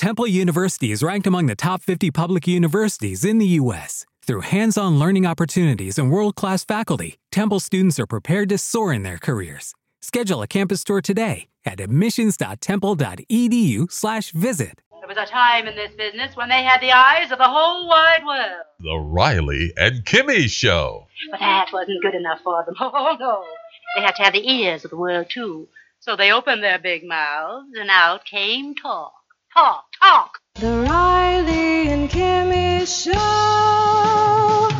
Temple University is ranked among the top 50 public universities in the U.S. Through hands on learning opportunities and world class faculty, Temple students are prepared to soar in their careers. Schedule a campus tour today at admissions.temple.edu/slash visit. There was a time in this business when they had the eyes of the whole wide world. The Riley and Kimmy Show. But that wasn't good enough for them. Oh, no. They had to have the ears of the world, too. So they opened their big mouths, and out came talk. Talk, talk. The Riley and Kimmy Show.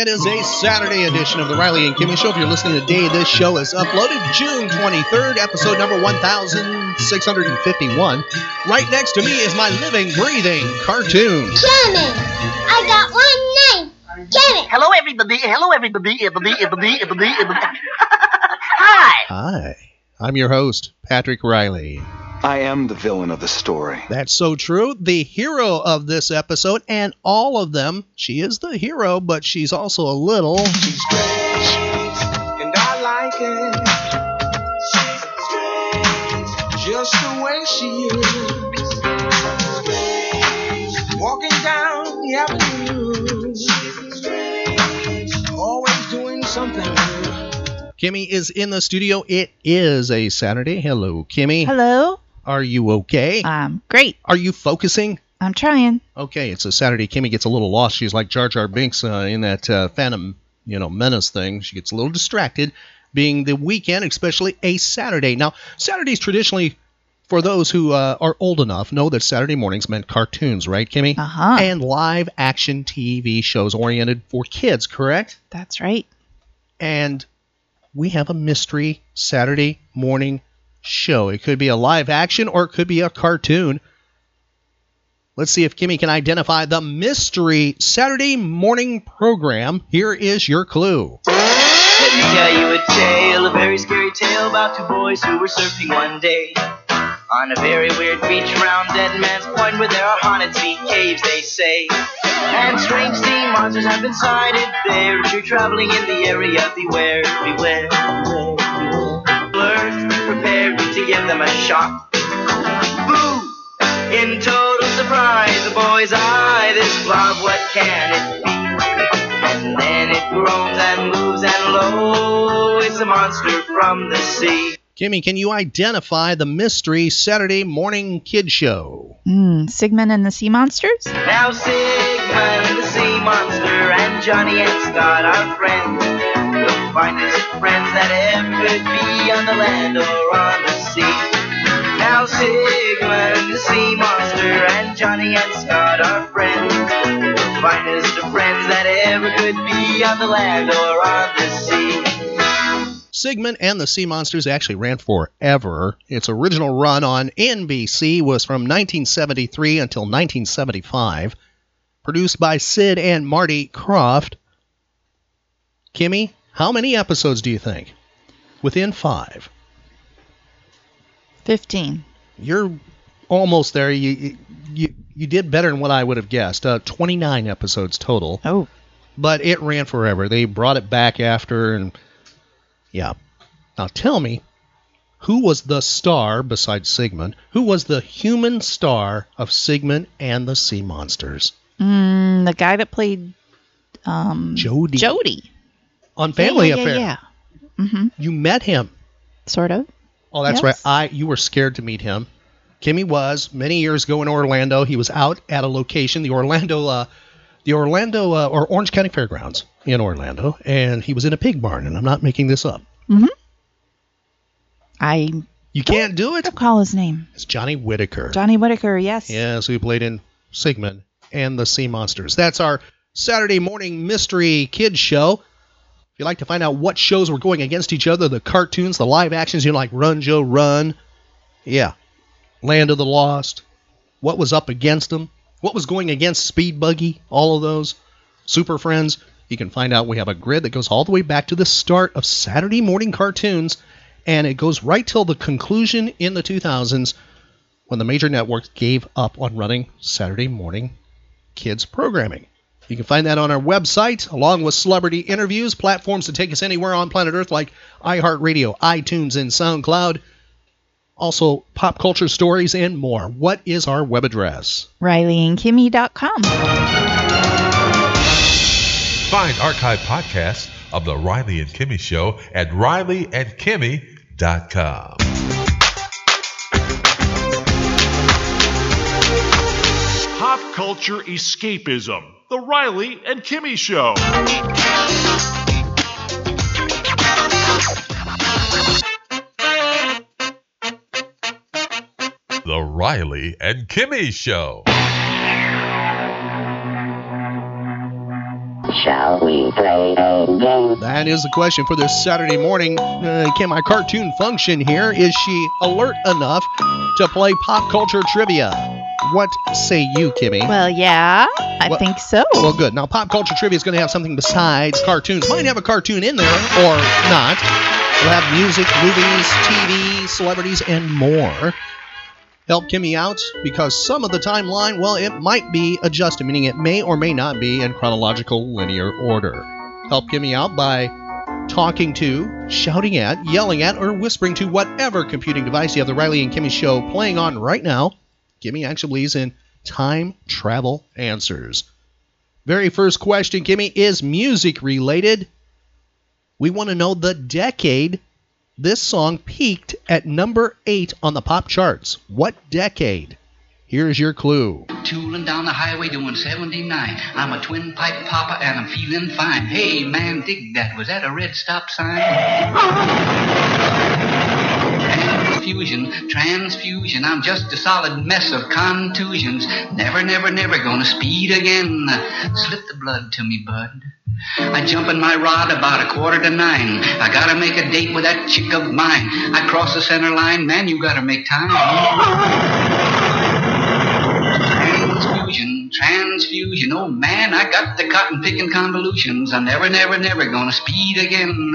It is a Saturday edition of the Riley and Kimmy Show. If you're listening today, this show is uploaded June 23rd, episode number 1651. Right next to me is my living, breathing cartoon. Janet, I got one name. Kimmy. Hello, everybody. Hello, everybody. Everybody, everybody, everybody, everybody. Hi. Hi, I'm your host, Patrick Riley. I am the villain of the story. That's so true. The hero of this episode, and all of them, she is the hero, but she's also a little. She's great, and I like it. She's strange, just the way she is. Strange, Walking down the avenue, She's strange, always doing something new. Kimmy is in the studio. It is a Saturday. Hello, Kimmy. Hello. Are you okay? Um, great. Are you focusing? I'm trying. Okay, it's a Saturday. Kimmy gets a little lost. She's like Jar Jar Binks uh, in that uh, Phantom, you know, Menace thing. She gets a little distracted, being the weekend, especially a Saturday. Now, Saturdays traditionally, for those who uh, are old enough, know that Saturday mornings meant cartoons, right, Kimmy? Uh huh. And live action TV shows oriented for kids, correct? That's right. And we have a mystery Saturday morning show. It could be a live action or it could be a cartoon. Let's see if Kimmy can identify the mystery Saturday morning program. Here is your clue. Let me tell you a tale, a very scary tale about two boys who were surfing one day. On a very weird beach Dead Man's Point where there are haunted sea caves, they say. And strange sea monsters have been sighted there. If you're traveling in the area, beware, beware, beware. Learn, prepare to give them a shot. Boo! In total surprise, the boy's eye, this blob, what can it be? And then it groans and moves and lo, it's a monster from the sea. Kimmy, can you identify the mystery Saturday morning kid show? Mm, Sigmund and the Sea Monsters? Now Sigmund, the sea monster, and Johnny and Scott are friends. The finest friends that ever could be on the land or on the sea. Now Sigmund, the sea monster, and Johnny and Scott are friends. The finest of friends that ever could be on the land or on the sea. Sigmund and the Sea Monsters actually ran forever. Its original run on NBC was from 1973 until 1975. Produced by Sid and Marty Krofft. Kimmy, how many episodes do you think? Within five. 15. You're almost there. You you you did better than what I would have guessed. Uh, 29 episodes total. Oh. But it ran forever. They brought it back after, and yeah. Now tell me, who was the star besides Sigmund? Who was the human star of Sigmund and the Sea Monsters? Mm, the guy that played um, Jody. Jody. On Family yeah, yeah, Affair. Yeah. yeah. Mm-hmm. You met him. Sort of. Oh, that's Yes. right. I you were scared to meet him. Kimmy was many years ago in Orlando. He was out at a location, the Orlando, uh, the Orlando uh, or Orange County Fairgrounds in Orlando, and he was in a pig barn. And I'm not making this up. Mm-hmm. I You can't do it. call his name. It's Johnny Whitaker. Johnny Whitaker, yes. Yes, who played in Sigmund and the Sea Monsters. That's our Saturday morning mystery kids show. If you'd like to find out what shows were going against each other, the cartoons, the live actions, you know, like Run Joe Run, yeah, Land of the Lost, what was up against them, what was going against Speed Buggy, all of those, Super Friends, you can find out. We have a grid that goes all the way back to the start of Saturday morning cartoons, and it goes right till the conclusion in the 2000s when the major networks gave up on running Saturday morning kids programming. You can find that on our website, along with celebrity interviews, platforms to take us anywhere on planet Earth like iHeartRadio, iTunes, and SoundCloud. Also, pop culture stories and more. What is our web address? RileyandKimmy.com. Find archive podcasts of The Riley and Kimmy Show at rileyandkimmy.com. Pop culture escapism. The Riley and Kimmy Show. The Riley and Kimmy Show. Shall we play a game? That is the question for this Saturday morning. Uh, can my cartoon function here? Is she alert enough to play pop culture trivia? What say you, Kimmy? Well, yeah, I Well- think so. Well, good. Now, pop culture trivia is going to have something besides cartoons. Might have a cartoon in there or not. We'll have music, movies, TV, celebrities, and more. Help Kimmy out because some of the timeline, well, it might be adjusted, meaning it may or may not be in chronological linear order. Help Kimmy out by talking to, shouting at, yelling at, or whispering to whatever computing device you have the Riley and Kimmy show playing on right now. Kimmy actually believes in time travel answers. Very first question, Kimmy, is music related. We want to know the decade this song peaked at number 8 on the pop charts. What decade? Here's your clue. Tooling down the highway doing 79. I'm a twin pipe papa and I'm feeling fine. Hey man, dig that. Was that a red stop sign? Transfusion, transfusion. I'm just a solid mess of contusions. Never, never, never gonna speed again. Slip the blood to me, bud. I jump in my rod about a quarter to nine. I gotta make a date with that chick of mine. I cross the center line, man, you gotta make time. Transfusion, transfusion. Oh man, I got the cotton picking convolutions. I'm never, never, never gonna speed again.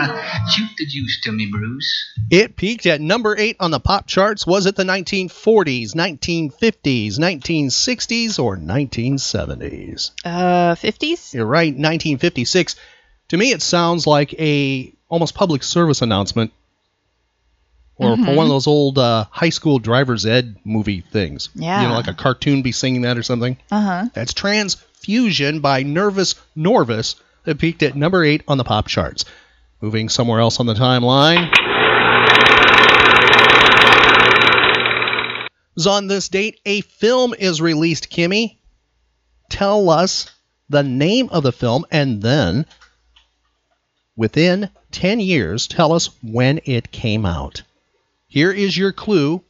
Shoot the juice to me, Bruce. It peaked at number 8 on the pop charts. Was it the 1940s, 1950s, 1960s, or 1970s? Uh, 50s? You're right, 1956. To me, it sounds like a almost public service announcement, or for Mhm. one of those old uh, high school driver's ed movie things. Yeah. you know, like a cartoon be singing that or something. Uh huh. That's Transfusion by Nervous Norvus that peaked at number eight on the pop charts. Moving somewhere else on the timeline. Was on this date, a film is released, Kimmy. Tell us the name of the film and then, within 10 years, tell us when it came out. Here is your clue.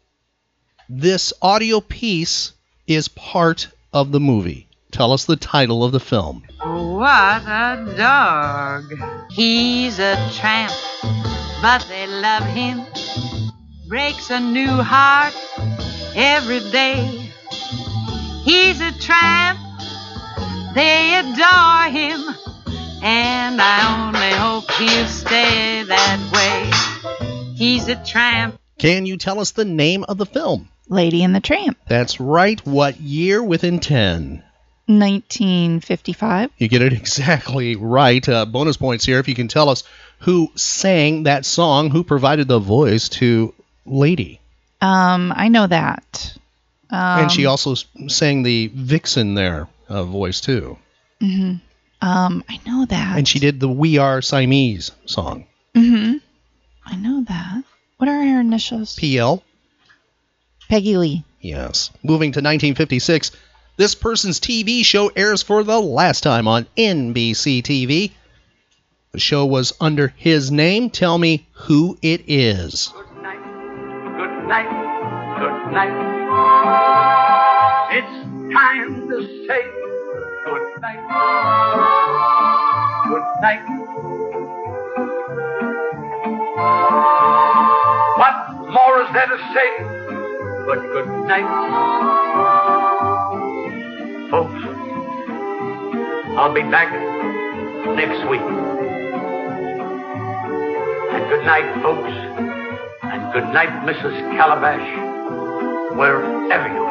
This audio piece is part of the movie. Tell us the title of the film. What a dog. He's a tramp, but they love him. Breaks a new heart every day. He's a tramp, they adore him. And I only hope he'll stay that way. He's a tramp. Can you tell us the name of the film? Lady and the Tramp. That's right. What year within 10? 1955. You get it exactly right. Uh, bonus points here if you can tell us who sang that song, who provided the voice to Lady. Um, I know that. Um, and she also sang the Vixen there uh, voice too. mhm. Um, I know that. And she did the We Are Siamese song. Mm-hmm. I know that. What are her initials? PL. Peggy Lee. Yes. Moving to 1956, this person's TV show airs for the last time on NBC TV. The show was under his name. Tell me who it is. Good night. Good night. It's time to say good night. Good night. More is there to say but good night? Folks, I'll be back next week. And good night, folks. And good night, Mrs. Calabash. wherever you are.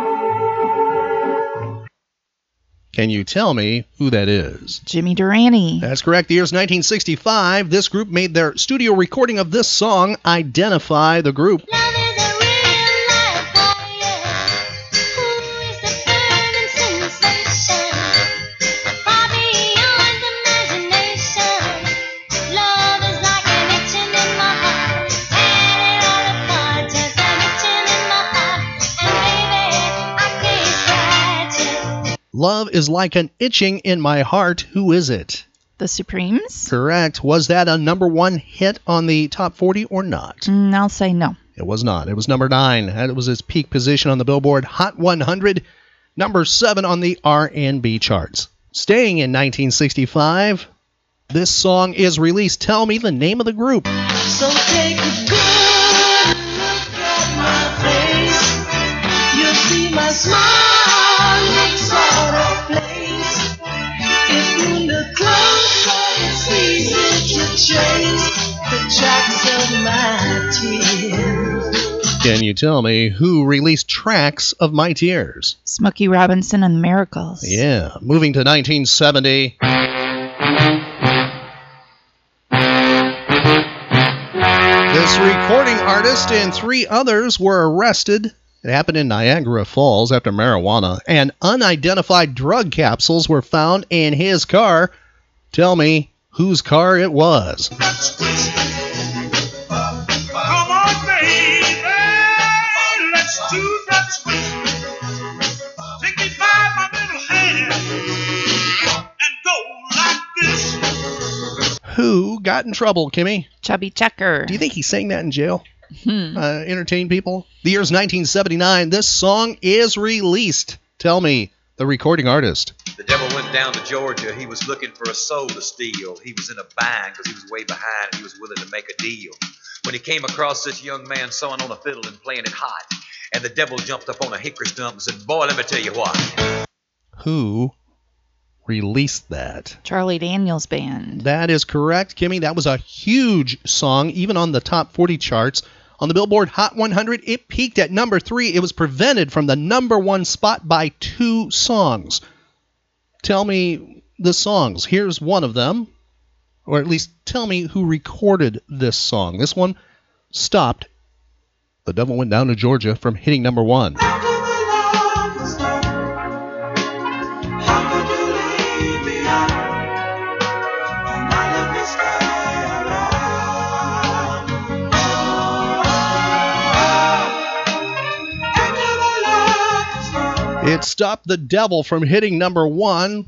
Can you tell me who that is? Jimmy Durante. That's correct. The year's 1965. This group made their studio recording of this song, Identify the Group. Love is like an itching in my heart. Who is it? The Supremes? Correct. Was that a number one hit on the top 40 or not? Mm, I'll say no. It was not. It was number nine. That was its peak position on the Billboard Hot 100, number seven on the R&B charts. Staying in 1965, this song is released. Tell me the name of the group. So take Can you tell me who released tracks of My Tears? Smokey Robinson and the Miracles. Yeah. Moving to 1970. This recording artist and three others were arrested. It happened in Niagara Falls after marijuana and unidentified drug capsules were found in his car. Tell me whose car it was. Come on, baby, let's do that twist. Take me by my little hand and go like this. Who got in trouble, Kimmy? Chubby Checker. Do you think he sang that in jail? Hmm. Uh, entertain people? The year's 1979. This song is released. Tell me the recording artist. The devil went down to Georgia. He was looking for a soul to steal. He was in a bind because he was way behind and he was willing to make a deal. When he came across this young man sewing on a fiddle and playing it hot, and the devil jumped up on a hickory stump and said, Boy, let me tell you what. Who released that? Charlie Daniels Band. That is correct, Kimmy. That was a huge song, even on the top 40 charts. On the Billboard Hot 100, it peaked at number three. It was prevented from the number one spot by two songs. Tell me the songs. Here's one of them. Or at least tell me who recorded this song. This one stopped The Devil Went Down to Georgia from hitting number one. It stopped the devil from hitting number one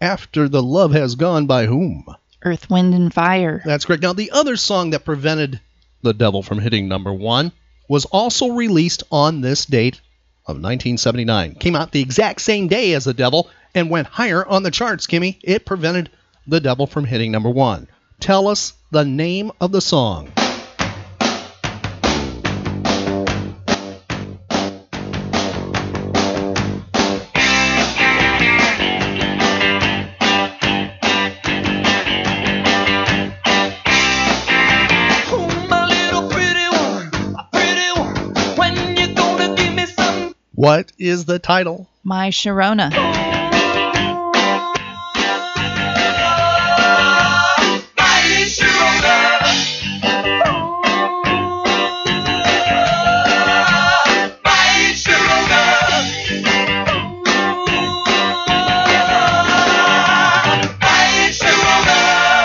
after the love has gone by whom? Earth, Wind, and Fire. That's correct. Now, the other song that prevented the devil from hitting number one was also released on this date of 1979. Came out the exact same day as the devil and went higher on the charts, Kimmy. It prevented the devil from hitting number one. Tell us the name of the song. What is the title? My Sharona.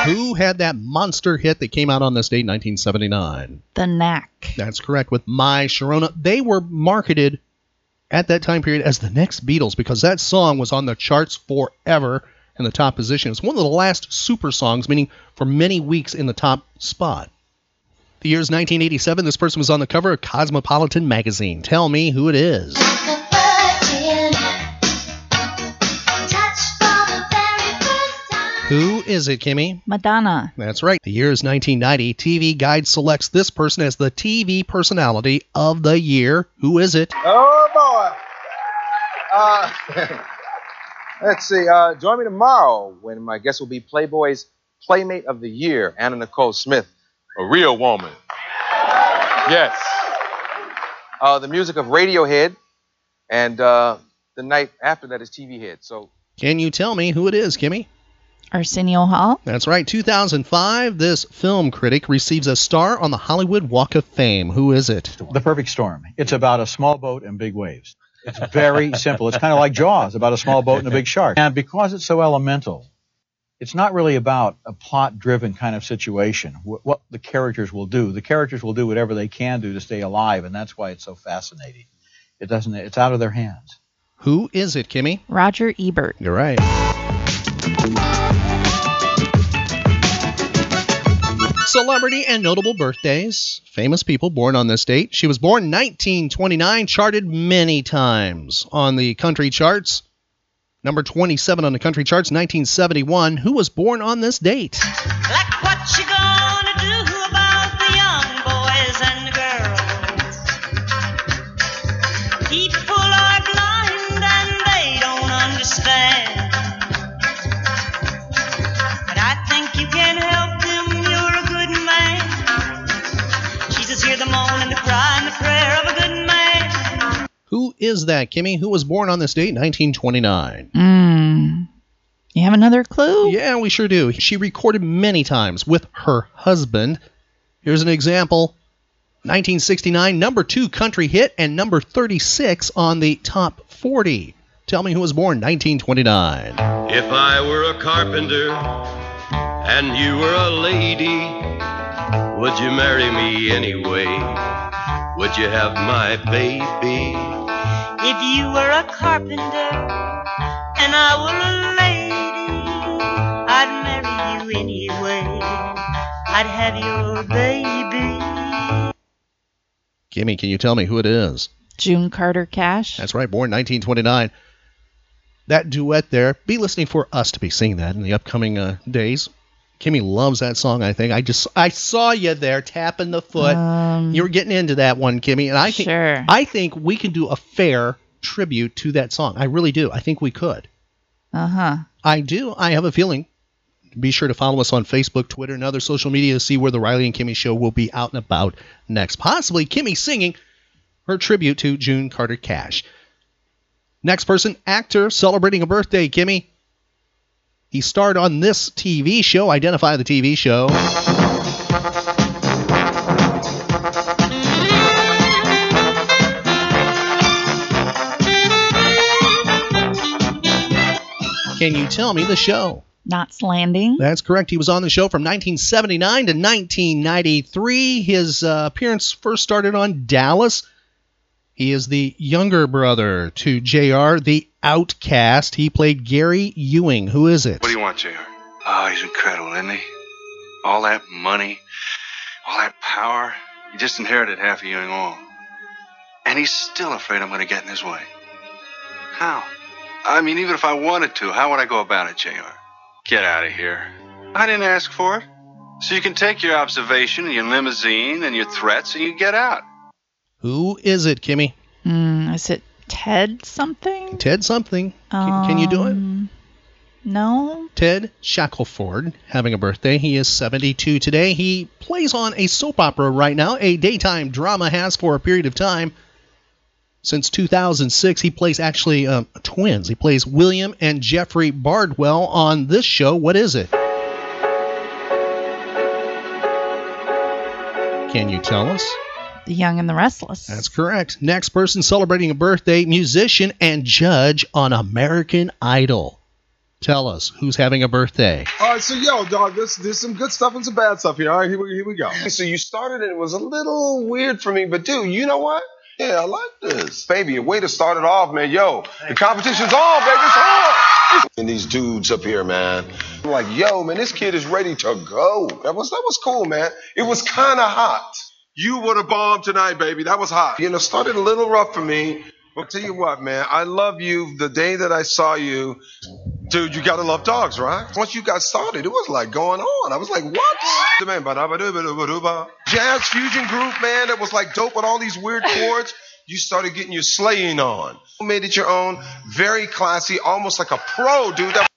Who had that monster hit that came out on this date, 1979? The Knack. That's correct. With My Sharona, they were marketed at that time period as the next Beatles because that song was on the charts forever in the top position. It's one of the last super songs, meaning for many weeks in the top spot. The year's 1987. This person was on the cover of Cosmopolitan magazine. Tell me who it is. Who is it, Kimmy? Madonna. That's right. The year is 1990. TV Guide selects this person as the TV personality of the year. Who is it? Oh boy. Uh, let's see. Uh, join me tomorrow when my guest will be Playboy's Playmate of the Year, Anna Nicole Smith, a real woman. Yes. uh, the music of Radiohead, and uh, the night after that is TV Head. So Can you tell me who it is, Kimmy? Arsenio Hall. That's right. 2005, this film critic receives a star on the Hollywood Walk of Fame. Who is it? The Perfect Storm. It's about a small boat and big waves. It's very simple. It's kind of like Jaws, about a small boat and a big shark. And because it's so elemental, it's not really about a plot-driven kind of situation. wh- What the characters will do. The characters will do whatever they can do to stay alive, and that's why it's so fascinating. It doesn't. It's out of their hands. Who is it, Kimmy? Roger Ebert. You're right. Celebrity and notable birthdays. Famous people born on this date. She was born 1929, charted many times on the country charts. Number 27 on the country charts, 1971. Who was born on this date? What is that, Kimmy? Who was born on this date, 1929? Mm. You have another clue? Yeah, we sure do. She recorded many times with her husband. Here's an example 1969, number two country hit, and number 36 on the top 40. Tell me who was born 1929. If I were a carpenter and you were a lady, would you marry me anyway? Would you have my baby? If you were a carpenter and I were a lady, I'd marry you anyway. I'd have your baby. Kimmy, can you tell me who it is? June Carter Cash. That's right, born 1929. That duet there, be listening for us to be seeing that in the upcoming uh, days. Kimmy loves that song, I think. I just I saw you there tapping the foot. Um, you were getting into that one, Kimmy, and I think Sure. I think we can do a fair tribute to that song. I really do. I think we could. Uh huh. I do. I have a feeling. Be sure to follow us on Facebook, Twitter, and other social media to see where the Riley and Kimmy show will be out and about next. Possibly Kimmy singing her tribute to June Carter Cash. Next person, actor celebrating a birthday, Kimmy. He starred on this TV show. Identify the TV show. Can you tell me the show? Knots Landing. That's correct. He was on the show from 1979 to 1993. His uh, appearance first started on Dallas. He is the younger brother to JR, the outcast. He played Gary Ewing. Who is it? What do you want, JR? Oh, he's incredible, isn't he? All that money, all that power. He just inherited half of Ewing Oil. And he's still afraid I'm going to get in his way. How? I mean, even if I wanted to, how would I go about it, JR? Get out of here. I didn't ask for it. So you can take your observation and your limousine and your threats and you get out. Who is it, Kimmy? Mm, is it Ted something? Ted something. Can, can you do it? Um, No. Ted Shackelford having a birthday. He is 72 today. He plays on a soap opera right now. A daytime drama has for a period of time. Since 2006, he plays actually um, twins. He plays William and Jeffrey Bardwell on this show. What is it? Can you tell us? The Young and the Restless. That's correct. Next person celebrating a birthday, musician and judge on American Idol. Tell us who's having a birthday. All right, so yo, dog, there's, there's some good stuff and some bad stuff here. All right, here we, here we go. So you started and it was a little weird for me, but dude, you know what? Yeah, I like this. Baby, a way to start it off, man. Yo, the competition's on, baby. It's on. And these dudes up here, man. I'm like, yo, man, this kid is ready to go. That was that was cool, man. It was kind of hot. You would have bombed tonight, baby. That was hot. You know, started a little rough for me. But I'll tell you what, man, I love you. The day that I saw you, dude, you gotta love dogs, right? Once you got started, it was like going on. I was like, what? The man, jazz fusion group, man, that was like dope with all these weird chords. You started getting your slaying on. Made it your own, very classy, almost like a pro, dude. That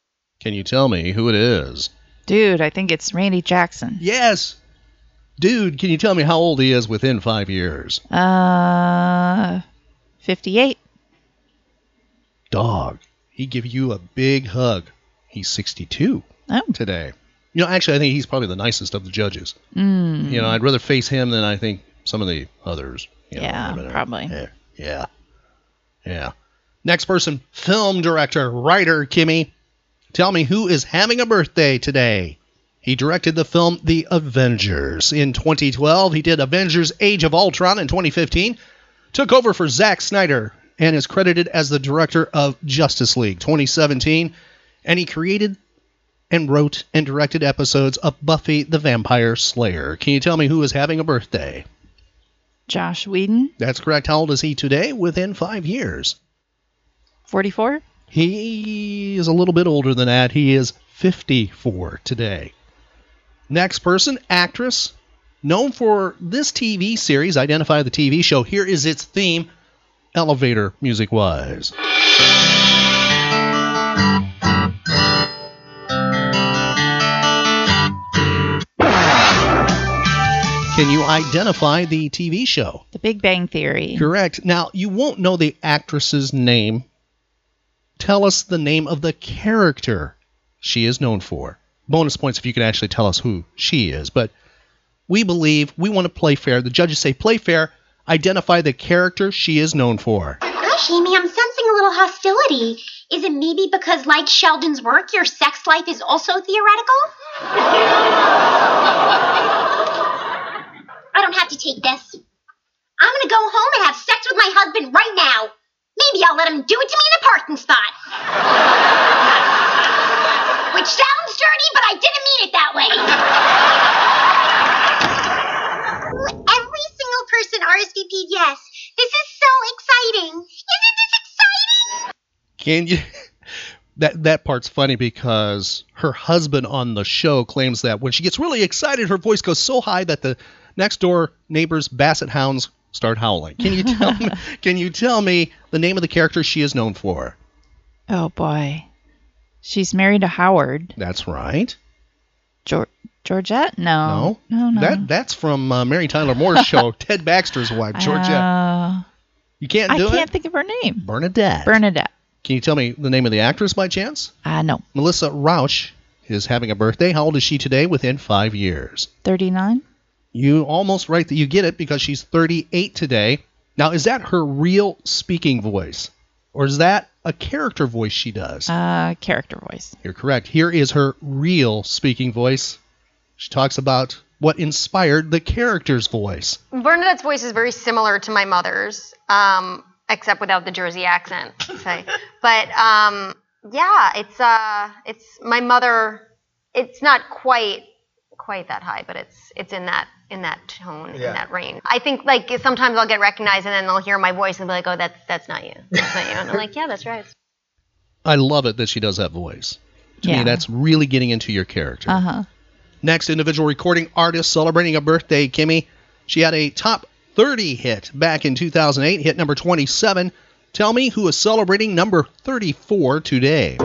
Can you tell me who it is? Dude, I think it's Randy Jackson. Yes. Dude, can you tell me how old he is within five years? Uh, 58. Dog, he give you a big hug. He's 62 Oh. today. You know, actually, I think he's probably the nicest of the judges. Mm. You know, I'd rather face him than I think some of the others. you know, Yeah, there. probably. Yeah. Yeah. Yeah. Next person, film director, writer Kimmy. Tell me who is having a birthday today. He directed the film The Avengers in 2012. He did Avengers Age of Ultron in 2015. Took over for Zack Snyder and is credited as the director of Justice League 2017. And he created and wrote and directed episodes of Buffy the Vampire Slayer. Can you tell me who is having a birthday? Joss Whedon, That's correct. How old is he today? Within five years. 44. He is a little bit older than that. He is 54 today. Next person, actress, known for this TV series. Identify the TV show. Here is its theme, elevator music wise. Can you identify the TV show? The Big Bang Theory. Correct. Now, you won't know the actress's name. Tell us the name of the character she is known for. Bonus points if you can actually tell us who she is. But we believe we want to play fair. The judges say play fair. Identify the character she is known for. Gosh, Amy, I'm sensing a little hostility. Is it maybe because, like Sheldon's work, your sex life is also theoretical? I don't have to take this. I'm gonna go home and have sex with my husband right now. Maybe I'll let him do it to me in the parking spot. Which sounds dirty, but I didn't mean it that way. Every single person RSVP'd yes. This is so exciting. Isn't this exciting? Can you? That that part's funny because her husband on the show claims that when she gets really excited, her voice goes so high that the next door neighbors' basset hounds start howling. Can you tell me? Can you tell me the name of the character she is known for? Oh boy. She's married to Howard. That's right. Geor- Georgette? No. No, No, no. That that's from uh, Mary Tyler Moore's show, Ted Baxter's wife, Georgette. Uh, you can't I do can't it. think of her name. Bernadette. Bernadette. Can you tell me the name of the actress by chance? Uh, no. Melissa Rauch is having a birthday. How old is she today? Within five years. 39? You almost right that you get it because she's 38 today. Now, is that her real speaking voice? Or is that a character voice she does? Uh, character voice. You're correct. Here is her real speaking voice. She talks about what inspired the character's voice. Bernadette's voice is very similar to my mother's, um, except without the Jersey accent. Say, but um, yeah, it's uh, it's my mother. It's not quite quite that high, but it's it's in that in that tone, Yeah. in that range. I think like sometimes I'll get recognized and then they'll hear my voice and be like, "Oh, that's that's not you. That's not you." And I'm like, "Yeah, that's right." I love it that she does that voice. To me, that's really getting into your character. Uh huh. Next individual recording artist celebrating a birthday, Kimmy. She had a top 30 hit back in 2008, hit number 27. Tell me who is celebrating number 34 today.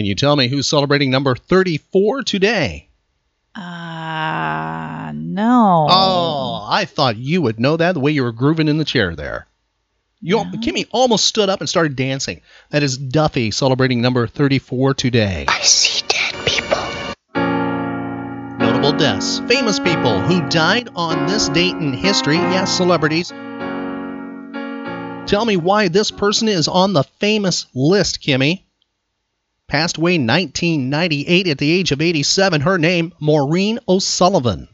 Can you tell me who's celebrating number 34 today? Uh, no. Oh, I thought you would know that the way you were grooving in the chair there. You, al- Kimmy almost stood up and started dancing. That is Duffy celebrating number 34 today. I see dead people. Notable deaths. Famous people who died on this date in history. Yes, celebrities. Tell me why this person is on the famous list, Kimmy. Passed away 1998 at the age of 87. Her name, Maureen O'Sullivan.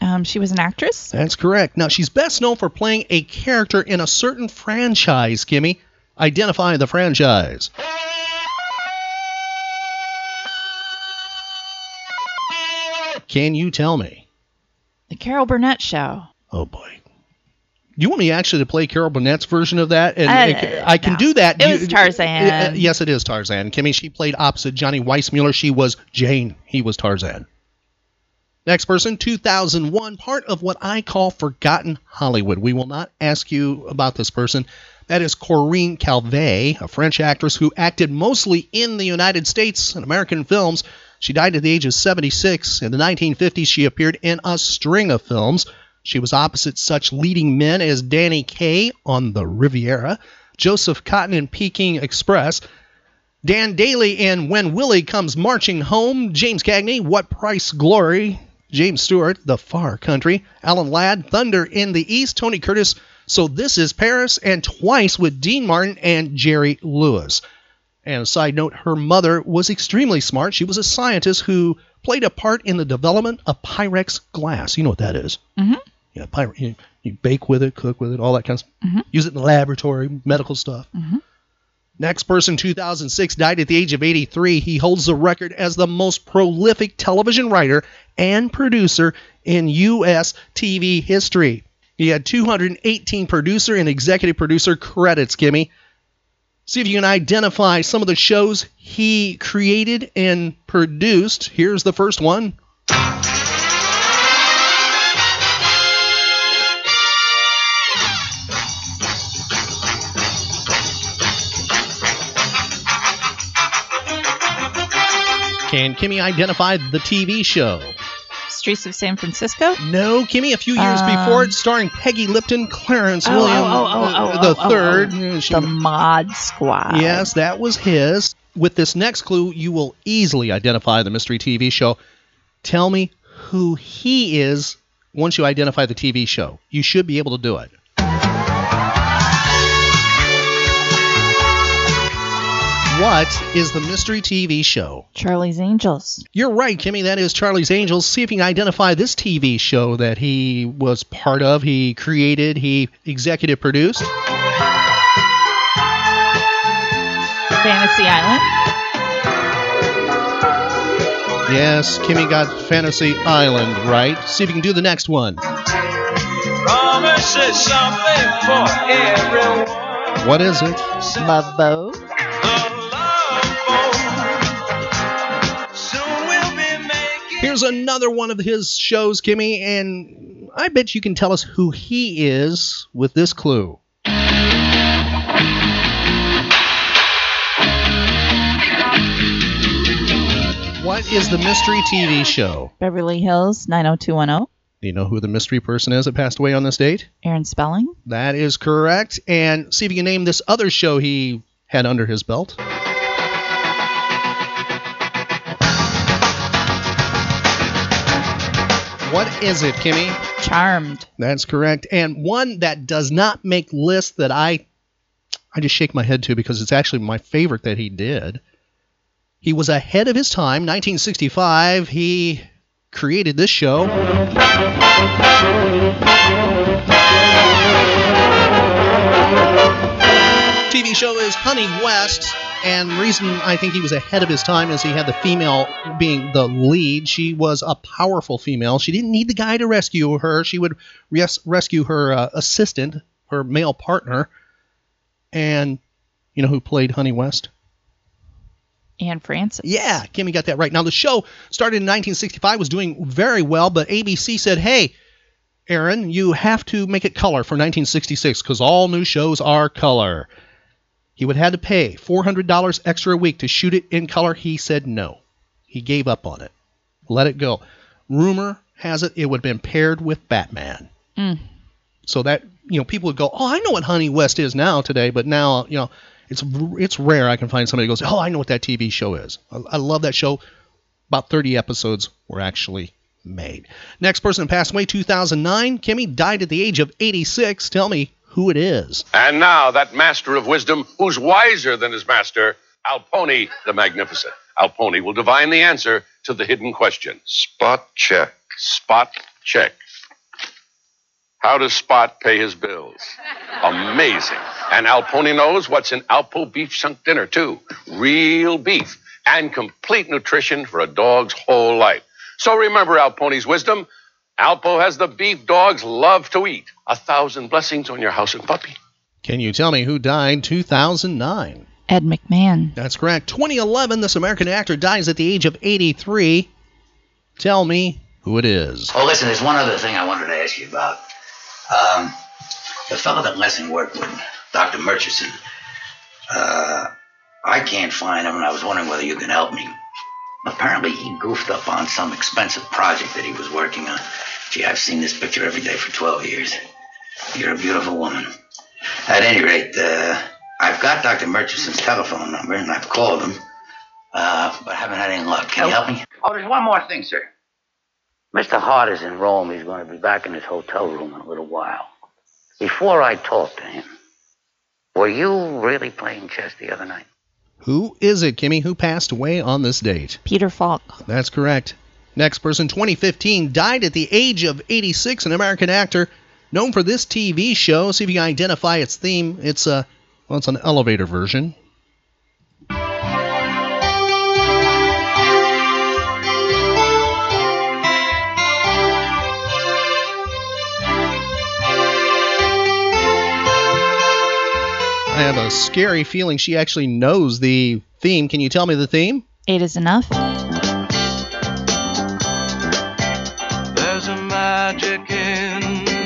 Um, she was an actress. That's correct. Now, she's best known for playing a character in a certain franchise, Kimmy. Identify the franchise. Can you tell me? The Carol Burnett Show. Oh boy. You want me actually to play Carol Burnett's version of that? And, Uh, I can no. do that. It You- was Tarzan. Uh, yes, it is Tarzan. Kimmy, she played opposite Johnny Weissmuller. She was Jane. He was Tarzan. Next person, 2001, part of what I call forgotten Hollywood. We will not ask you about this person. That is Corinne Calvet, a French actress who acted mostly in the United States and American films. She died at the age of 76. In the 1950s, she appeared in a string of films. She was opposite such leading men as Danny Kaye on The Riviera, Joseph Cotten in Peking Express, Dan Dailey in When Willie Comes Marching Home, James Cagney, What Price Glory, James Stewart, The Far Country, Alan Ladd, Thunder in the East, Tony Curtis, So This Is Paris, and twice with Dean Martin and Jerry Lewis. And a side note, her mother was extremely smart. She was a scientist who played a part in the development of Pyrex glass. You know what that is? Mm-hmm. Mhm. Yeah, Pyrex. You, you bake with it, cook with it, all that kind of stuff. Use it in the laboratory, medical stuff. Next person, 2006, died at the age of 83. He holds the record as the most prolific television writer and producer in U.S. TV history. He had 218 producer and executive producer credits, Kimmy. See if you can identify some of the shows he created and produced. Here's the first one. Can Kimmy identify the TV show? Streets of San Francisco? No, Kimmy, a few years Um, before it, starring Peggy Lipton, Clarence Oh, William oh, oh, oh, the oh, oh, third. The Mod Squad. Yes, that was his. With this next clue, you will easily identify the mystery TV show. Tell me who he is once you identify the TV show. You should be able to do it. What is the mystery TV show? Charlie's Angels. You're right, Kimmy. That is Charlie's Angels. See if you can identify this TV show that he was part of, he created, he executive produced. Fantasy Island. Yes, Kimmy got Fantasy Island right. See if you can do the next one. Promise is something for everyone. What is it? Love Boat. Here's another one of his shows, Kimmy, and I bet you can tell us who he is with this clue. What is the mystery TV show? Beverly Hills 90210. Do you know who the mystery person is that passed away on this date? Aaron Spelling. That is correct. And see if you can name this other show he had under his belt. What is it, Kimmy? Charmed. That's correct. And one that does not make lists that I I just shake my head to because it's actually my favorite that he did. He was ahead of his time. 1965, he created this show. TV show is Honey West, and the reason I think he was ahead of his time is he had the female being the lead. She was a powerful female. She didn't need the guy to rescue her. She would res- rescue her uh, assistant, her male partner. And you know who played Honey West? Anne Francis. Yeah, Kimmy got that right. Now the show started in 1965, was doing very well, but ABC said, "Hey, Aaron, you have to make it color for 1966 because all new shows are color." He would have to pay $400 extra a week to shoot it in color. He said no. He gave up on it. Let it go. Rumor has it it would have been paired with Batman. Mm. So that you know, people would go, "Oh, I know what Honey West is now today," but now you know, it's it's rare I can find somebody who goes, "Oh, I know what that TV show is." I, I love that show. About 30 episodes were actually made. Next person passed away 2009. Kimmy died at the age of 86. Tell me who it is. And now that master of wisdom, who's wiser than his master, Alponi the Magnificent. Alponi will divine the answer to the hidden question. Spot check. Spot check. How does Spot pay his bills? Amazing. And Alponi knows what's in Alpo beef chunk dinner, too. Real beef and complete nutrition for a dog's whole life. So remember Alponi's wisdom. Alpo has the beef dogs love to eat. A thousand blessings on your house and puppy. Can you tell me who died 2009? Ed McMahon. That's correct. 2011, this American actor dies at the age of 83. Tell me who it is. Oh, listen, there's one other thing I wanted to ask you about. Um, the fellow that Lessing worked with, Dr. Murchison, uh, I can't find him, and I was wondering whether you can help me. Apparently, he goofed up on some expensive project that he was working on. Gee, I've seen this picture every day for 12 years. You're a beautiful woman. At any rate, uh, I've got Dr. Murchison's telephone number, and I've called him, uh, but I haven't had any luck. Can you help me? Oh, there's one more thing, sir. Mr. Hart is in Rome. He's going to be back in his hotel room in a little while. Before I talk to him, were you really playing chess the other night? Who is it, Kimmy, who passed away on this date? Peter Falk. That's correct. Next person, 2015, died at the age of 86, an American actor known for this TV show. See if you can identify its theme. It's a, well, it's an elevator version. I have a scary feeling she actually knows the theme. Can you tell me the theme? Eight is enough. There's a magic in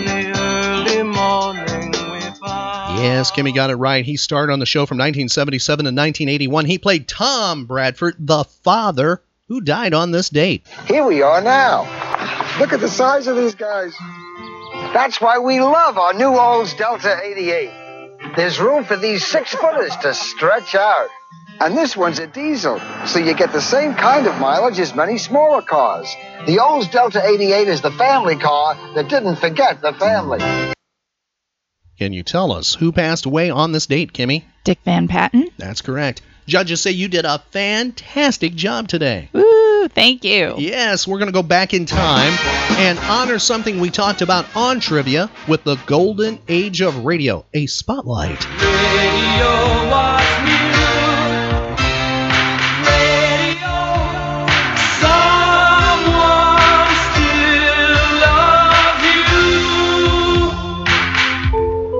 the early morning we find. Yes, Kimmy got it right. He starred on the show from 1977 to 1981. He played Tom Bradford, the father, who died on this date. Here we are now. Look at the size of these guys. That's why we love our new Olds Delta 88. There's room for these six footers to stretch out. And this one's a diesel, so you get the same kind of mileage as many smaller cars. The Olds Delta 88 is the family car that didn't forget the family. Can you tell us who passed away on this date, Kimmy? Dick Van Patten. That's correct. Judges say you did a fantastic job today. Woo, thank you. Yes, we're going to go back in time and honor something we talked about on trivia with the golden age of radio, a spotlight. Radio was new. Radio. Someone still loves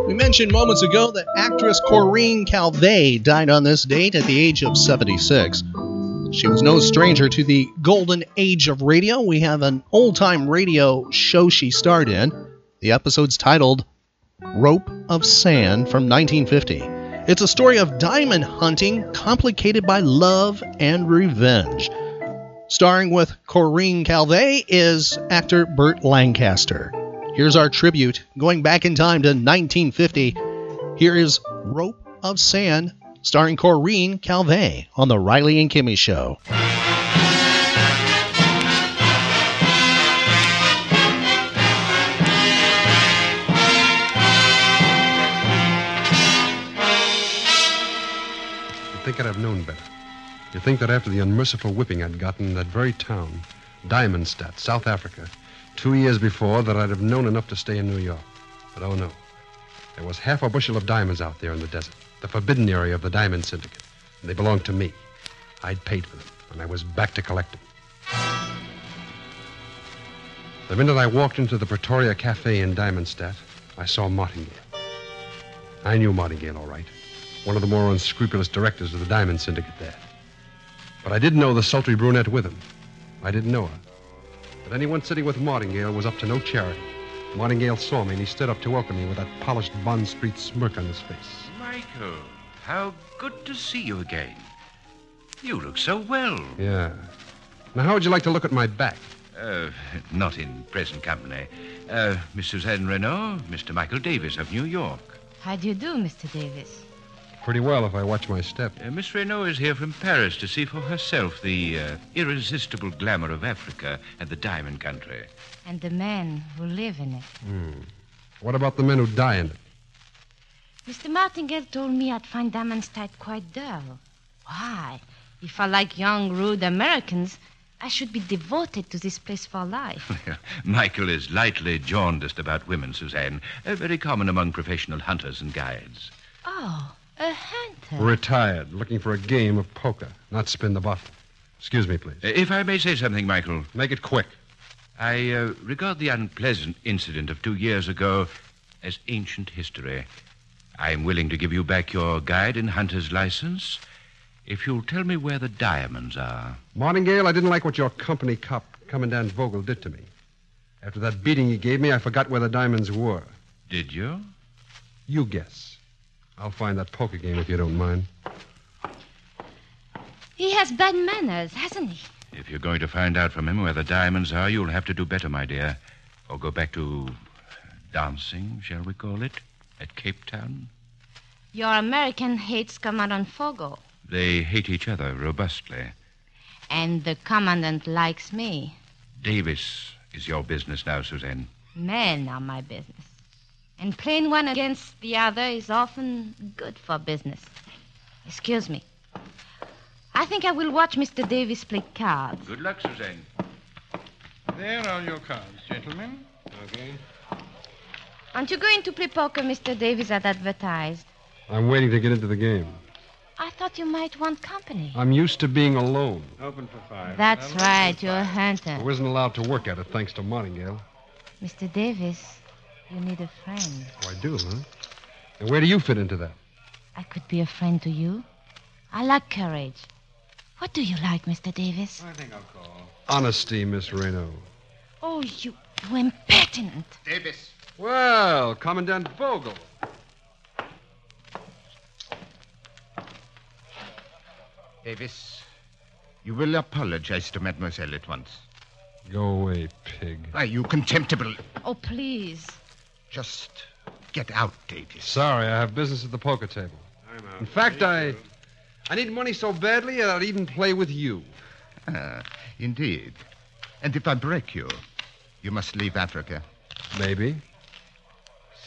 you. We mentioned moments ago that actress Corinne Calvet died on this date at the age of 76. She was no stranger to the golden age of radio. We have an old time radio show she starred in. The episode's titled Rope of Sand from 1950. It's a story of diamond hunting complicated by love and revenge. Starring with Corinne Calvet is actor Burt Lancaster. Here's our tribute going back in time to 1950. Here is Rope of Sand starring Corinne Calvet on The Riley and Kimmy Show. You'd think I'd have known better. You'd think that after the unmerciful whipping I'd gotten in that very town, Diamondstadt, South Africa, two years before, that I'd have known enough to stay in New York. But oh no. There was half a bushel of diamonds out there in the desert, the forbidden area of the Diamond Syndicate. And they belonged to me. I'd paid for them, and I was back to collect them. The minute I walked into the Pretoria Cafe in Diamondstadt, I saw Martingale. I knew Martingale all right one of the more unscrupulous directors of the Diamond Syndicate there. But I didn't know the sultry brunette with him. I didn't know her. But anyone sitting with Martingale was up to no charity. Martingale saw me and he stood up to welcome me with that polished Bond Street smirk on his face. Michael, how good to see you again. You look so well. Yeah. Now, how would you like to look at my back? Uh, not in present company. Uh, Miss Suzanne Renault, Mr. Michael Davis of New York. How do you do, Mr. Davis? Pretty well if I watch my step. Uh, Miss Renault is here from Paris to see for herself the uh, irresistible glamour of Africa and the diamond country. And the men who live in it. Hmm. What about the men who die in it? Mr. Martingale told me I'd find Diamondstadt quite dull. Why? If I like young, rude Americans, I should be devoted to this place for life. Michael is lightly jaundiced about women, Suzanne, uh, very common among professional hunters and guides. Oh, a hunter. Retired, looking for a game of poker, not spin the bottle. Excuse me, please. Uh, if I may say something, Michael. Make it quick. I uh, regard the unpleasant incident of two years ago as ancient history. I'm willing to give you back your guide and hunter's license if you'll tell me where the diamonds are. Martingale, I didn't like what your company cop, Commandant Vogel, did to me. After that beating he gave me, I forgot where the diamonds were. Did you? You guess. I'll find that poker game if you don't mind. He has bad manners, hasn't he? If you're going to find out from him where the diamonds are, you'll have to do better, my dear. Or go back to dancing, shall we call it, at Cape Town. Your American hates Commandant Vogel. They hate each other robustly. and the Commandant likes me. Davis is your business now, Suzanne. Men are my business. And playing one against the other is often good for business. Excuse me. I think I will watch Mr. Davis play cards. Good luck, Suzanne. There are your cards, gentlemen. Okay. Aren't you going to play poker, Mr. Davis, as advertised? I'm waiting to get into the game. I thought you might want company. I'm used to being alone. Open for five. That's right, you're a hunter. I wasn't allowed to work at it thanks to Martingale. Mr. Davis, you need a friend. Oh, I do, huh? And where do you fit into that? I could be a friend to you. I like courage. What do you like, Mr. Davis? I think I'll call. Honesty, Miss Renault. Oh, you, you impertinent. Davis. Well, Commandant Vogel. Davis, you will apologize to Mademoiselle at once. Go away, pig. Why, you contemptible. Oh, please. Just get out, Davis. Sorry, I have business at the poker table. In fact, I. I need money so badly that I'd even play with you. Ah, indeed. And if I break you, you must leave Africa. Maybe.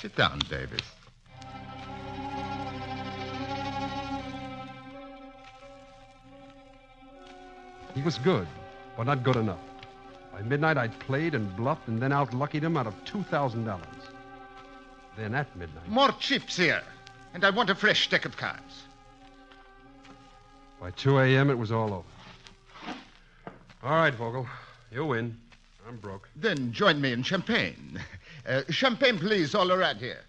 Sit down, Davis. He was good, but not good enough. By midnight, I'd played and bluffed and then outluckied him out of $2,000. Then at midnight, More chips here. And I want a fresh deck of cards. by 2 a.m., it was all over. All right, Vogel. You win. I'm broke. Then join me in champagne. Uh, champagne, please, all around here.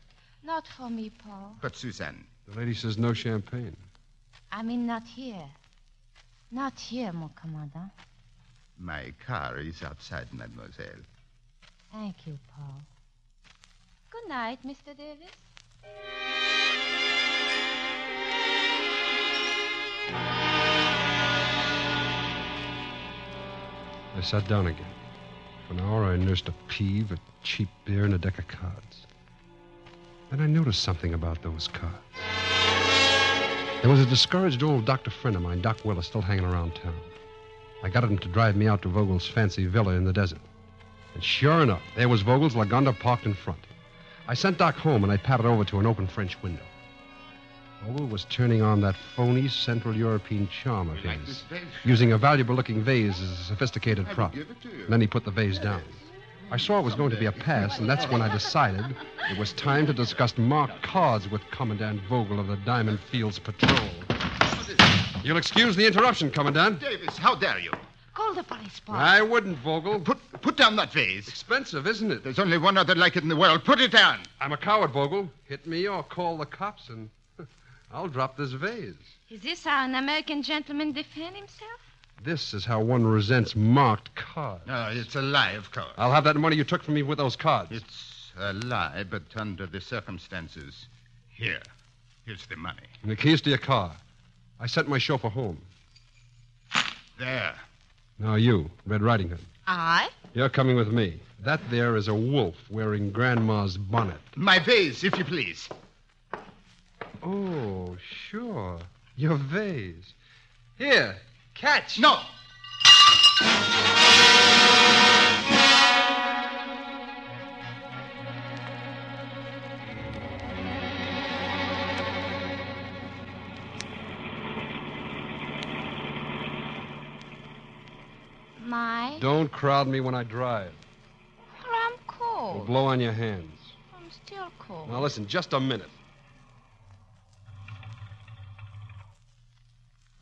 Not for me, Paul. But, Suzanne. The lady says no champagne. I mean, not here. Not here, mon commandant. My car is outside, mademoiselle. Thank you, Paul. Good night, Mr. Davis. I sat down again. An hour, I nursed a peeve, a cheap beer, and a deck of cards. Then I noticed something about those cards. There was a discouraged old doctor friend of mine, Doc Willis, still hanging around town. I got him to drive me out to Vogel's fancy villa in the desert. And sure enough, there was Vogel's Lagonda parked in front. I sent Doc home and I patted over to an open French window. Vogel was turning on that phony Central European charm of his, using a valuable looking vase as a sophisticated prop. Then he put the vase down. I saw it was going to be a pass, and that's when I decided it was time to discuss marked cards with Commandant Vogel of the Diamond Fields Patrol. You'll excuse the interruption, Commandant. Davis, how dare you? Call the police, Paul. I wouldn't, Vogel. Put put down that vase. Expensive, isn't it? There's only one other like it in the world. Put it down. I'm a coward, Vogel. Hit me or call the cops, and I'll drop this vase. Is this how an American gentleman defends himself? This is how one resents marked cards. No, it's a lie, of course. I'll have that money you took from me with those cards. It's a lie, but under the circumstances. Here. Here's the money. And the keys to your car. I sent my chauffeur home. There. Now you, Red Riding Hood. I? You're coming with me. That there is a wolf wearing Grandma's bonnet. My vase, if you please. Oh, sure. Your vase. Here, catch. No. My? Don't crowd me when I drive. Well, I'm It'll blow on your hands. I'm still cold. Now listen, just a minute.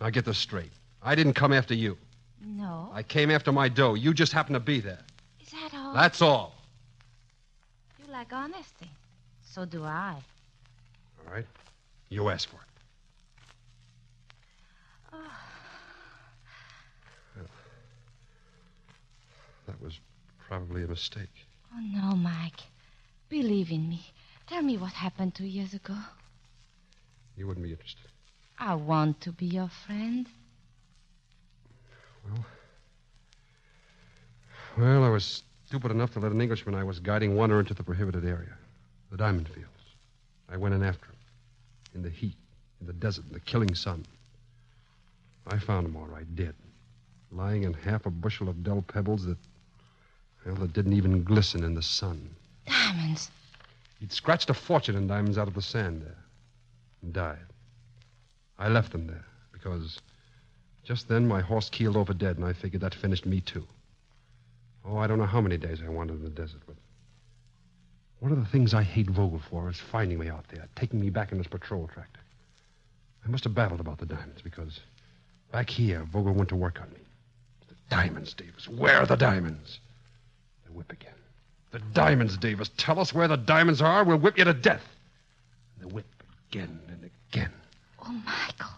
Now get this straight. I didn't come after you. No. I came after my dough. You just happened to be there. Is that all? That's all. You like honesty. So do I. All right? You asked for it. Oh. Well, that was probably a mistake. Oh, no, Mike. Believe in me. Tell me what happened two years ago. You wouldn't be interested. I want to be your friend. Well, well, I was stupid enough to let an Englishman I was guiding wander into the prohibited area, the diamond fields. I went in after him, in the heat, in the desert, in the killing sun. I found him all right, dead, lying in half a bushel of dull pebbles that, well, that didn't even glisten in the sun. Diamonds. He'd scratched a fortune in diamonds out of the sand there and died. I left them there because just then my horse keeled over dead, and I figured that finished me, too. Oh, I don't know how many days I wandered in the desert, but one of the things I hate Vogel for is finding me out there, taking me back in his patrol tractor. I must have babbled about the diamonds because back here, Vogel went to work on me. The diamonds, Davis. Where are the diamonds? The whip again. The diamonds, Davis. Tell us where the diamonds are. We'll whip you to death. The whip again and again. Oh, Michael.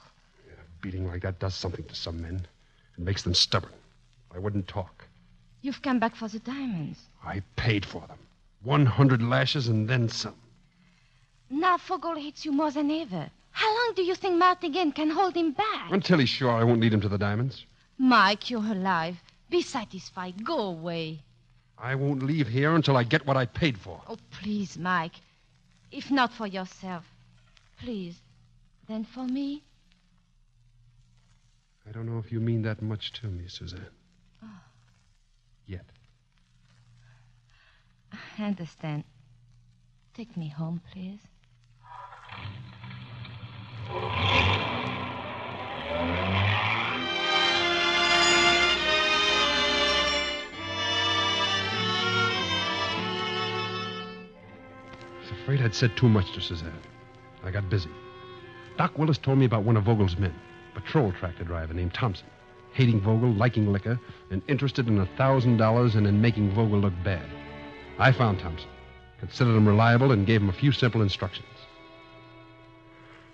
Beating like that does something to some men. It makes them stubborn. I wouldn't talk. You've come back for the diamonds. I paid for them. 100 lashes and then some. Now Vogel hates you more than ever. How long do you think Martingale can hold him back? Until he's sure I won't lead him to the diamonds. Mike, you're alive. Be satisfied. Go away. I won't leave here until I get what I paid for. Oh, please, Mike. If not for yourself, please, then for me. I don't know if you mean that much to me, Suzanne. Oh. Yet. I understand. Take me home, please. I was afraid I'd said too much to Suzanne. I got busy. Doc Willis told me about one of Vogel's men, patrol tractor driver named Thompson, hating Vogel, liking liquor, and interested in a thousand dollars and in making Vogel look bad. I found Thompson, considered him reliable, and gave him a few simple instructions.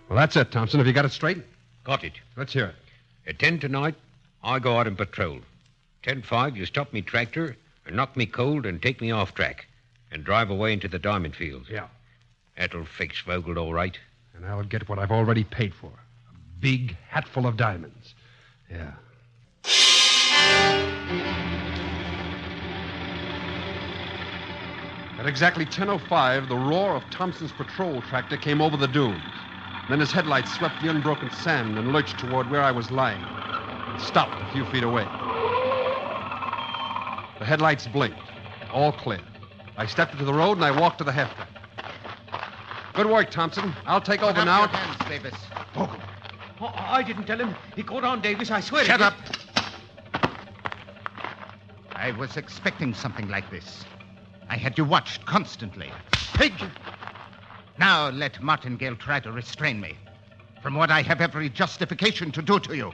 Well, that's it, Thompson. Have you got it straight? Got it. Let's hear it. At 10 tonight, I go out and patrol. 10-5, you stop me tractor and knock me cold and take me off track and drive away into the diamond fields. Yeah. That'll fix Vogel all right. And I'll get what I've already paid for a big hatful of diamonds. Yeah. At exactly 10.05, the roar of Thompson's patrol tractor came over the dunes. Then his headlights swept the unbroken sand and lurched toward where I was lying. It stopped a few feet away. The headlights blinked. All clear. I stepped into the road and I walked to the half track. Good work, Thompson. I'll take over Put up now. hands, Davis. Oh. oh, I didn't tell him. He caught on, Davis. I swear. Shut up. I was expecting something like this. I had you watched constantly. Pig! Now let Martingale try to restrain me from what I have every justification to do to you.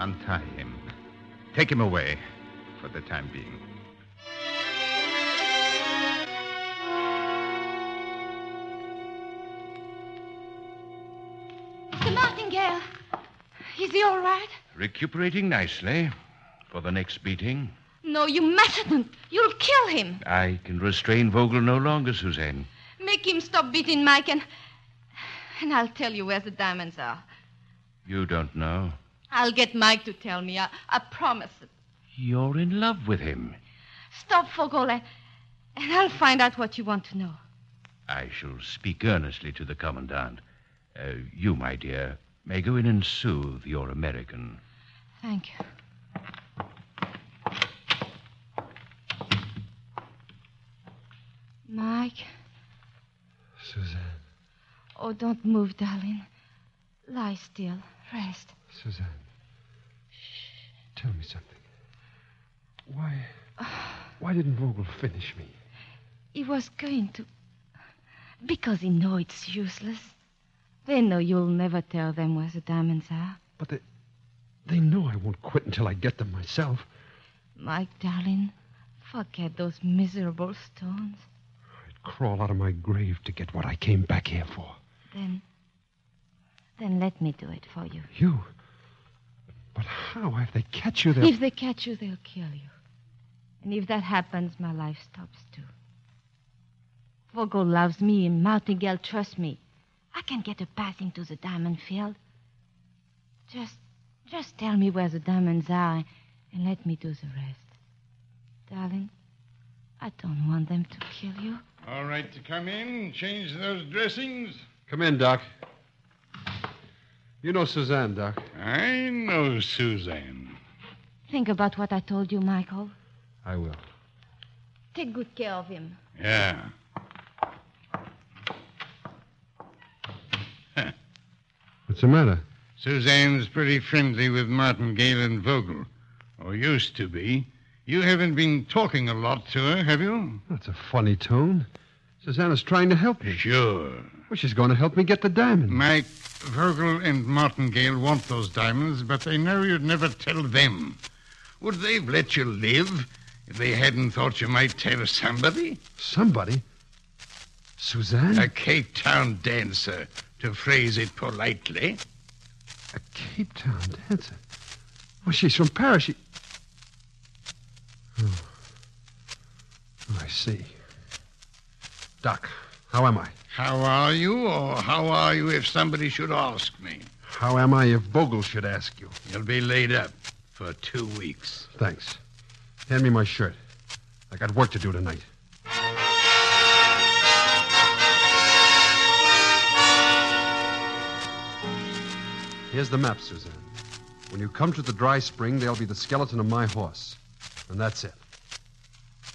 Untie him. Take him away for the time being. Mr. Martingale. Is he all right? Recuperating nicely for the next beating. No, you mustn't. You'll kill him. I can restrain Vogel no longer, Suzanne. Make him stop beating Mike and. And I'll tell you where the diamonds are. You don't know. I'll get Mike to tell me. I, I promise it. You're in love with him. Stop, Vogel, and and I'll find out what you want to know. I shall speak earnestly to the Commandant. Uh, you, my dear, may go in and soothe your American. Thank you. Mike. Suzanne, Oh, don't move, darling. Lie still. Rest. Suzanne. Tell me something. Why. Why didn't Vogel finish me? He was going to. Because he know it's useless. They know you'll never tell them where the diamonds are. But they, they know I won't quit until I get them myself. Mike, darling, forget those miserable stones. I'd crawl out of my grave to get what I came back here for. Then. Then let me do it for you. You? But how? If they catch you, they'll. If they catch you, they'll kill you. And if that happens, my life stops too. Vogel loves me, and Martingale trusts me. I can get a pass into the diamond field. Just, just tell me where the diamonds are, and let me do the rest. Darling, I don't want them to kill you. All right to come in, change those dressings. Come in, Doc. You know Suzanne, Doc. I know Suzanne. Think about what I told you, Michael. I will. Take good care of him. Yeah. What's the matter? Suzanne's pretty friendly with Martingale and Vogel. Or used to be. You haven't been talking a lot to her, have you? That's a funny tone. Susanna's trying to help me. Sure. Well, she's going to help me get the diamond. Mike, Vogel and Martingale want those diamonds, but they know you'd never tell them. Would they've let you live if they hadn't thought you might tell somebody? Somebody? Suzanne? A Cape Town dancer, to phrase it politely. A Cape Town dancer? Well, she's from Paris. She... Oh. Oh, I see. Doc, how am I? How are you, or how are you if somebody should ask me? How am I if Vogel should ask you? You'll be laid up for two weeks. Thanks. Hand me my shirt. I got work to do tonight. Here's the map, Suzanne. When you come to the dry spring, there'll be the skeleton of my horse. And that's it.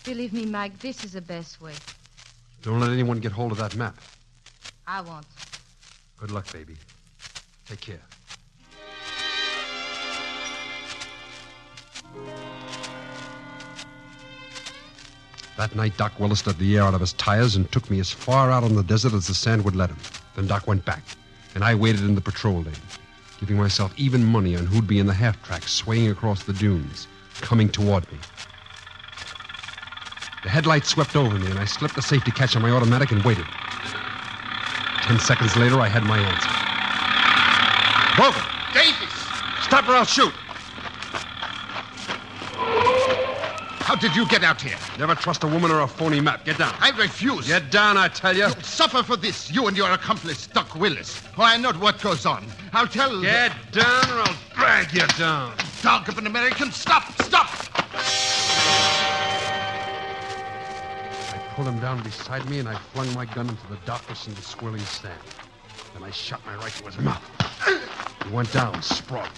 Believe me, Mike, this is the best way. Don't let anyone get hold of that map. I won't. Good luck, baby. Take care. That night, Doc Willis let the air out of his tires and took me as far out on the desert as the sand would let him. Then Doc went back, and I waited in the patrol lane, giving myself even money on who'd be in the half track swaying across the dunes, coming toward me. The headlights swept over me, and I slipped the safety catch on my automatic and waited. Ten seconds later, I had my answer. Vogel! Davis! Stop or I'll shoot! How did you get out here? Never trust a woman or a phony map. Get down. I refuse. Get down, I tell you. You'll suffer for this, you and your accomplice, Doc Willis. For I know what goes on. I'll tell. Get down or I'll drag you down. Dog of an American, stop, stop! Pulled him down beside me and I flung my gun into the darkness and the swirling sand. Then I shot my right to his mouth. He went down, sprawling.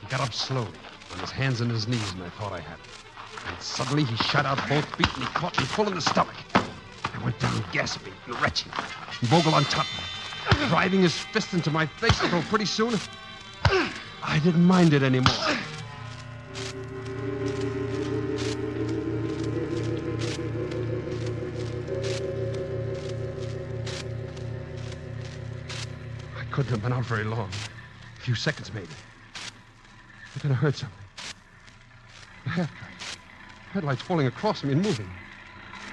He got up slowly, on his hands and his knees, and I thought I had him. And suddenly he shot out both feet and he caught me full in the stomach. I went down gasping and retching. Vogel on top of me, driving his fist into my face until pretty soon I didn't mind it anymore. I couldn't have been out very long. A few seconds, maybe. But then I heard something. Half track. Headlights falling across me and moving.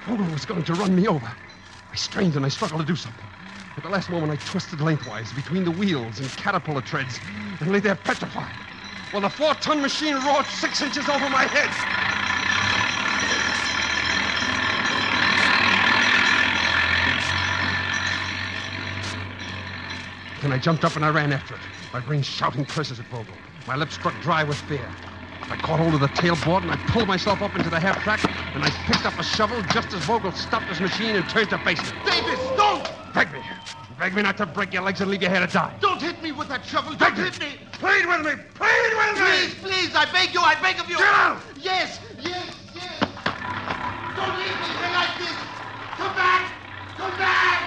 Vogel was going to run me over. I strained and I struggled to do something. At the last moment, I twisted lengthwise between the wheels and caterpillar treads and lay there petrified. While the four ton machine roared six inches over my head. Then I jumped up and I ran after it, my brain shouting curses at Vogel. My lips struck dry with fear. I caught hold of the tailboard and I pulled myself up into the half track and I picked up a shovel just as Vogel stopped his machine and turned to face me. Davis, don't! Beg me. Beg me not to break your legs and leave you here to die. Don't hit me with that shovel. Don't hit me. Plead with me. Plead with me. Please, please, I beg you, I beg of you. Get out! Yes, yes, yes. Don't leave me here like this. Come back. Come back.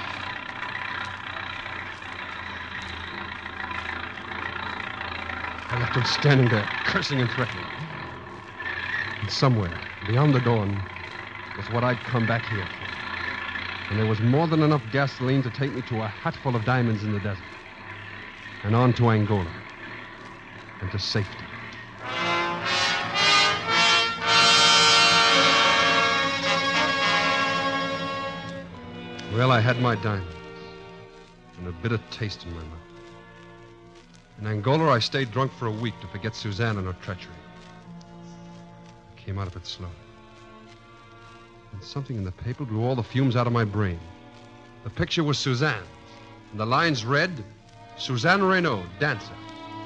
I left him standing there, cursing and threatening. And somewhere, beyond the dawn, was what I'd come back here for. And there was more than enough gasoline to take me to a hatful of diamonds in the desert. And on to Angola. And to safety. Well, I had my diamonds. And a bitter taste in my mouth. In Angola, I stayed drunk for a week to forget Suzanne and her treachery. I came out of it slowly. And something in the paper blew all the fumes out of my brain. The picture was Suzanne. And the lines read Suzanne Renault, dancer,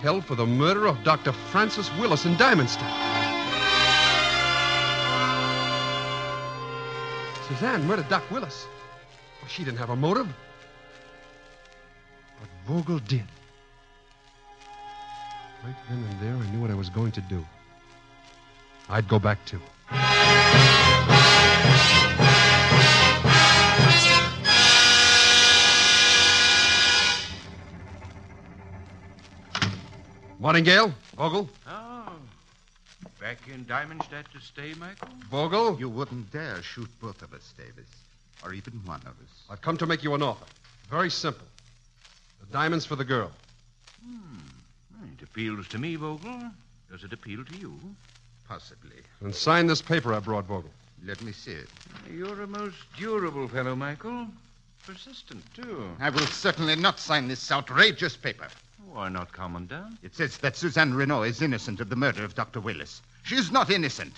held for the murder of Dr. Francis Willis in Diamondstadt. Suzanne murdered Doc Willis. Well, she didn't have a motive. But Vogel did. Right then and there, I knew what I was going to do. I'd go back too. Martingale, Vogel, Oh, back in Diamondstadt to stay, Michael? Vogel. You wouldn't dare shoot both of us, Davis. Or even one of us. I've come to make you an offer. Very simple. The diamonds for the girl. Hmm. It appeals to me, Vogel. Does it appeal to you? Possibly. And sign this paper I brought, Vogel. Let me see it. You're a most durable fellow, Michael. Persistent, too. I will certainly not sign this outrageous paper. Why not, Commandant? It says that Suzanne Renault is innocent of the murder of Dr. Willis. She is not innocent.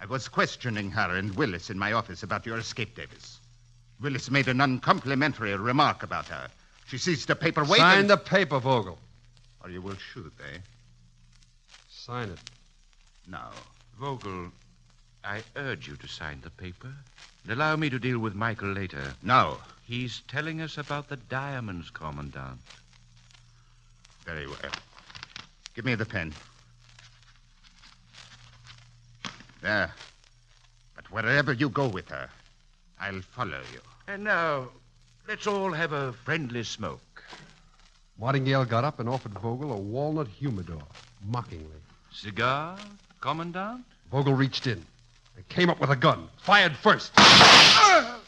I was questioning her and Willis in my office about your escape, Davis. Willis made an uncomplimentary remark about her. She sees the paper waving. Sign the paper, Vogel. Or you will shoot, eh? Sign it. Now. Vogel, I urge you to sign the paper. And allow me to deal with Michael later. No. He's telling us about the diamonds, Commandant. Very well. Give me the pen. There. But wherever you go with her, I'll follow you. And now, let's all have a friendly smoke. Martingale got up and offered Vogel a walnut humidor, mockingly. Cigar, Commandant? Vogel reached in and came up with a gun, fired first. Oh,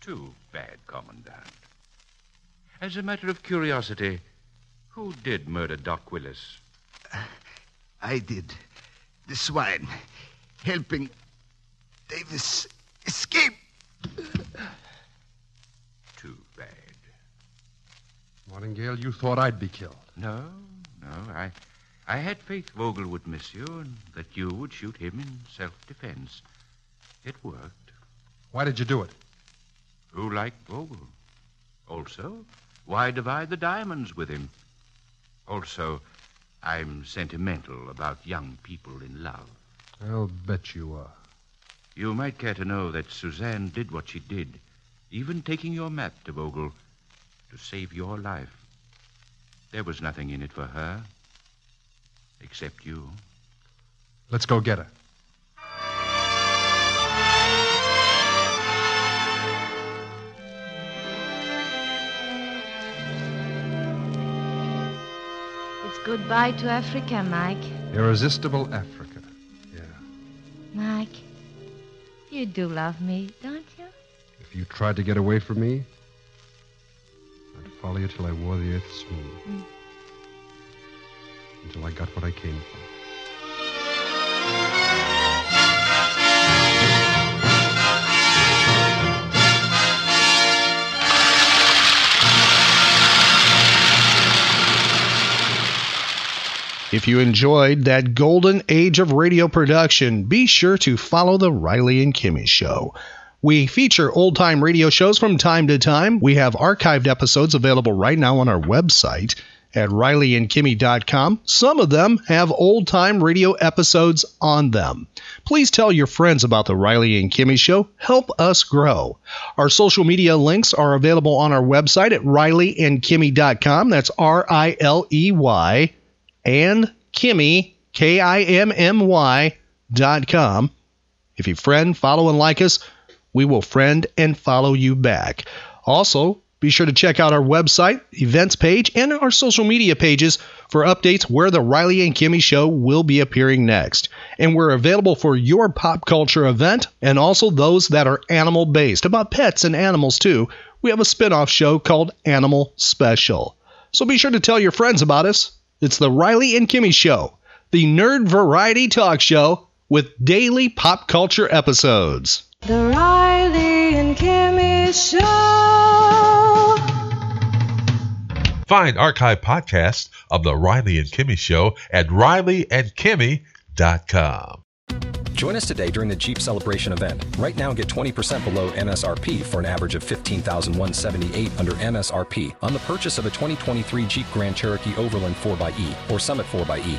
too bad, Commandant. As a matter of curiosity, who did murder Doc Willis? I did. The swine. Helping Davis escape. Too bad. Martingale, you thought I'd be killed. No, no. I, I had faith Vogel would miss you and that you would shoot him in self-defense. It worked. Why did you do it? Who liked Vogel? Also, why divide the diamonds with him? Also, I'm sentimental about young people in love. I'll bet you are. You might care to know that Suzanne did what she did, even taking your map to Vogel, to save your life. There was nothing in it for her, except you. Let's go get her. It's goodbye to Africa, Mike. Irresistible Africa. Yeah. Mike, you do love me, don't you? If you tried to get away from me, I'd follow you till I wore the earth smooth. Mm. Until I got what I came for. If you enjoyed that golden age of radio production, be sure to follow The Riley and Kimmy Show. We feature old time radio shows from time to time. We have archived episodes available right now on our website at rileyandkimmy.com. Some of them have old time radio episodes on them. Please tell your friends about the Riley and Kimmy Show. Help us grow. Our social media links are available on our website at rileyandkimmy.com. That's R I L E Y and Kimmy, K I M M Y dot com. If you friend, follow, and like us, we will friend and follow you back. Also, Be sure to check out our website, events page, and our social media pages for updates where the Riley and Kimmy show will be appearing next. And we're available for your pop culture event and also those that are animal based, about pets and animals too. We have a spin off show called Animal Special. So be sure to tell your friends about us. It's the Riley and Kimmy Show, the nerd variety talk show with daily pop culture episodes. The Riley and Kimmy Show. Find archive podcasts of The Riley and Kimmy Show at rileyandkimmy.com. Join us today during the Jeep Celebration event. Right now, get 20% below MSRP for an average of 15178 under MSRP on the purchase of a 2023 Jeep Grand Cherokee Overland 4xE or Summit 4xE.